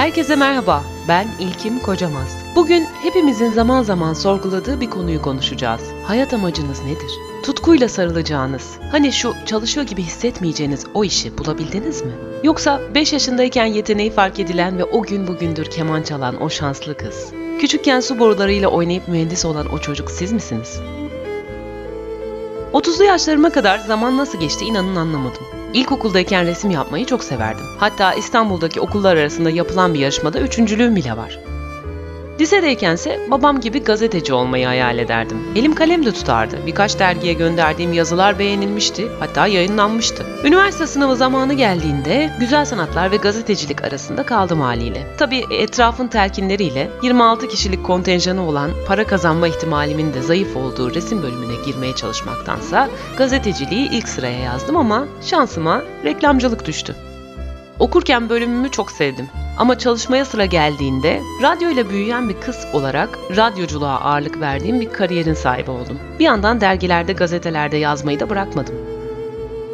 Herkese merhaba, ben İlkim Kocamaz. Bugün hepimizin zaman zaman sorguladığı bir konuyu konuşacağız. Hayat amacınız nedir? Tutkuyla sarılacağınız, hani şu çalışıyor gibi hissetmeyeceğiniz o işi bulabildiniz mi? Yoksa 5 yaşındayken yeteneği fark edilen ve o gün bugündür keman çalan o şanslı kız? Küçükken su borularıyla oynayıp mühendis olan o çocuk siz misiniz? 30'lu yaşlarıma kadar zaman nasıl geçti inanın anlamadım. İlkokuldayken resim yapmayı çok severdim. Hatta İstanbul'daki okullar arasında yapılan bir yarışmada üçüncülüğüm bile var. Lisedeykense babam gibi gazeteci olmayı hayal ederdim. Elim kalem de tutardı. Birkaç dergiye gönderdiğim yazılar beğenilmişti, hatta yayınlanmıştı. Üniversite sınavı zamanı geldiğinde güzel sanatlar ve gazetecilik arasında kaldım haliyle. Tabii etrafın telkinleriyle 26 kişilik kontenjanı olan para kazanma ihtimalimin de zayıf olduğu resim bölümüne girmeye çalışmaktansa gazeteciliği ilk sıraya yazdım ama şansıma reklamcılık düştü. Okurken bölümümü çok sevdim. Ama çalışmaya sıra geldiğinde radyo ile büyüyen bir kız olarak radyoculuğa ağırlık verdiğim bir kariyerin sahibi oldum. Bir yandan dergilerde, gazetelerde yazmayı da bırakmadım.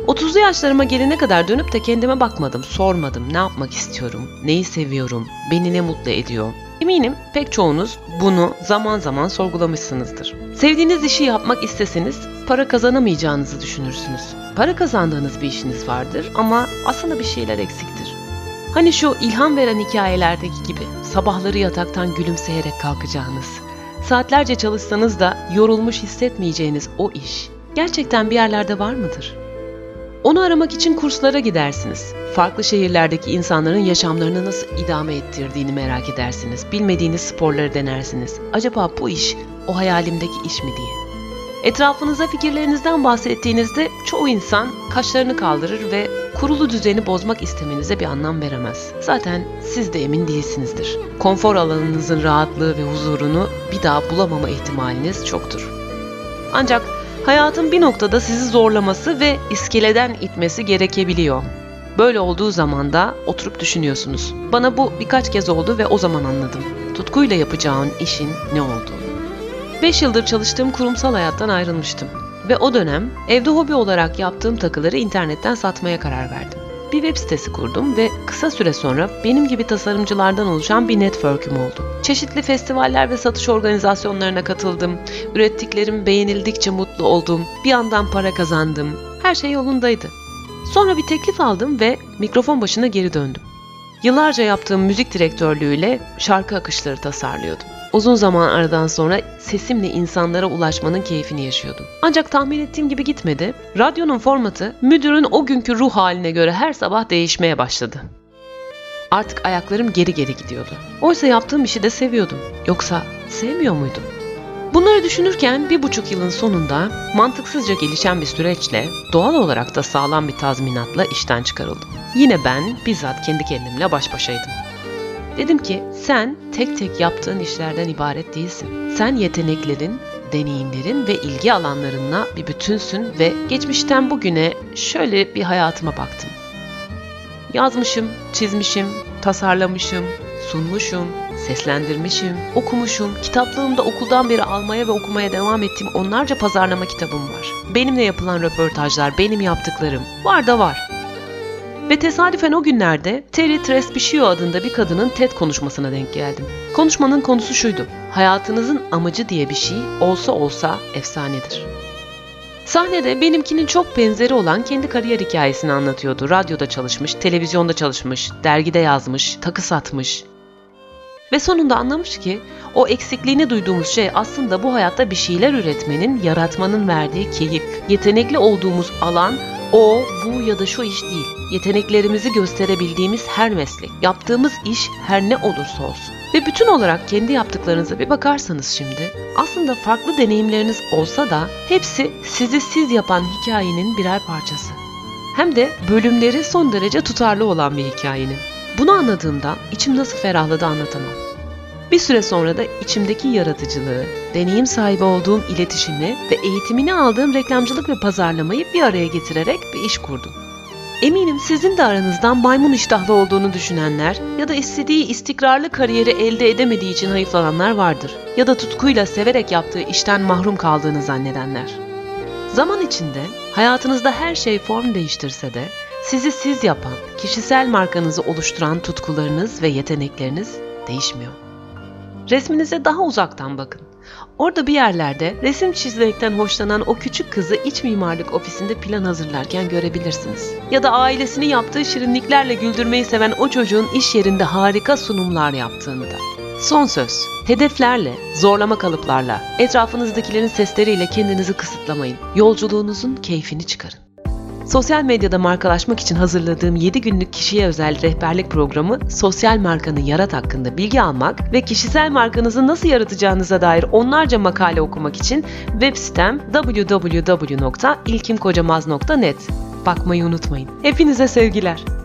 30'lu yaşlarıma gelene kadar dönüp de kendime bakmadım, sormadım ne yapmak istiyorum, neyi seviyorum, beni ne mutlu ediyor. Eminim pek çoğunuz bunu zaman zaman sorgulamışsınızdır. Sevdiğiniz işi yapmak isteseniz para kazanamayacağınızı düşünürsünüz. Para kazandığınız bir işiniz vardır ama aslında bir şeyler eksiktir. Hani şu ilham veren hikayelerdeki gibi sabahları yataktan gülümseyerek kalkacağınız, saatlerce çalışsanız da yorulmuş hissetmeyeceğiniz o iş gerçekten bir yerlerde var mıdır? Onu aramak için kurslara gidersiniz. Farklı şehirlerdeki insanların yaşamlarını nasıl idame ettirdiğini merak edersiniz. Bilmediğiniz sporları denersiniz. Acaba bu iş o hayalimdeki iş mi diye. Etrafınıza fikirlerinizden bahsettiğinizde çoğu insan kaşlarını kaldırır ve kurulu düzeni bozmak istemenize bir anlam veremez. Zaten siz de emin değilsinizdir. Konfor alanınızın rahatlığı ve huzurunu bir daha bulamama ihtimaliniz çoktur. Ancak hayatın bir noktada sizi zorlaması ve iskeleden itmesi gerekebiliyor. Böyle olduğu zaman da oturup düşünüyorsunuz. Bana bu birkaç kez oldu ve o zaman anladım. Tutkuyla yapacağın işin ne olduğunu. 5 yıldır çalıştığım kurumsal hayattan ayrılmıştım. Ve o dönem evde hobi olarak yaptığım takıları internetten satmaya karar verdim. Bir web sitesi kurdum ve kısa süre sonra benim gibi tasarımcılardan oluşan bir network'üm oldu. Çeşitli festivaller ve satış organizasyonlarına katıldım. Ürettiklerim beğenildikçe mutlu oldum. Bir yandan para kazandım. Her şey yolundaydı. Sonra bir teklif aldım ve mikrofon başına geri döndüm. Yıllarca yaptığım müzik direktörlüğüyle şarkı akışları tasarlıyordum. Uzun zaman aradan sonra sesimle insanlara ulaşmanın keyfini yaşıyordum. Ancak tahmin ettiğim gibi gitmedi. Radyonun formatı müdürün o günkü ruh haline göre her sabah değişmeye başladı. Artık ayaklarım geri geri gidiyordu. Oysa yaptığım işi de seviyordum. Yoksa sevmiyor muydum? Bunları düşünürken bir buçuk yılın sonunda mantıksızca gelişen bir süreçle doğal olarak da sağlam bir tazminatla işten çıkarıldım. Yine ben bizzat kendi kendimle baş başaydım. Dedim ki sen tek tek yaptığın işlerden ibaret değilsin. Sen yeteneklerin, deneyimlerin ve ilgi alanlarınla bir bütünsün ve geçmişten bugüne şöyle bir hayatıma baktım. Yazmışım, çizmişim, tasarlamışım, sunmuşum, seslendirmişim, okumuşum, kitaplığımda okuldan beri almaya ve okumaya devam ettiğim onlarca pazarlama kitabım var. Benimle yapılan röportajlar, benim yaptıklarım var da var. Ve tesadüfen o günlerde Terry Trespicio adında bir kadının TED konuşmasına denk geldim. Konuşmanın konusu şuydu. Hayatınızın amacı diye bir şey olsa olsa efsanedir. Sahnede benimkinin çok benzeri olan kendi kariyer hikayesini anlatıyordu. Radyoda çalışmış, televizyonda çalışmış, dergide yazmış, takı satmış. Ve sonunda anlamış ki o eksikliğini duyduğumuz şey aslında bu hayatta bir şeyler üretmenin, yaratmanın verdiği keyif. Yetenekli olduğumuz alan o, bu ya da şu iş değil. Yeteneklerimizi gösterebildiğimiz her meslek, yaptığımız iş her ne olursa olsun. Ve bütün olarak kendi yaptıklarınıza bir bakarsanız şimdi, aslında farklı deneyimleriniz olsa da hepsi sizi siz yapan hikayenin birer parçası. Hem de bölümleri son derece tutarlı olan bir hikayenin. Bunu anladığımda içim nasıl ferahladı anlatamam. Bir süre sonra da içimdeki yaratıcılığı, deneyim sahibi olduğum iletişimi ve eğitimini aldığım reklamcılık ve pazarlamayı bir araya getirerek bir iş kurdum. Eminim sizin de aranızdan maymun iştahlı olduğunu düşünenler ya da istediği istikrarlı kariyeri elde edemediği için hayıflananlar vardır. Ya da tutkuyla severek yaptığı işten mahrum kaldığını zannedenler. Zaman içinde hayatınızda her şey form değiştirse de sizi siz yapan, kişisel markanızı oluşturan tutkularınız ve yetenekleriniz değişmiyor. Resminize daha uzaktan bakın. Orada bir yerlerde resim çizmekten hoşlanan o küçük kızı iç mimarlık ofisinde plan hazırlarken görebilirsiniz. Ya da ailesini yaptığı şirinliklerle güldürmeyi seven o çocuğun iş yerinde harika sunumlar yaptığını da. Son söz. Hedeflerle, zorlama kalıplarla, etrafınızdakilerin sesleriyle kendinizi kısıtlamayın. Yolculuğunuzun keyfini çıkarın. Sosyal medyada markalaşmak için hazırladığım 7 günlük kişiye özel rehberlik programı Sosyal Markanı Yarat hakkında bilgi almak ve kişisel markanızı nasıl yaratacağınıza dair onlarca makale okumak için web sitem www.ilkimkocamaz.net Bakmayı unutmayın. Hepinize sevgiler.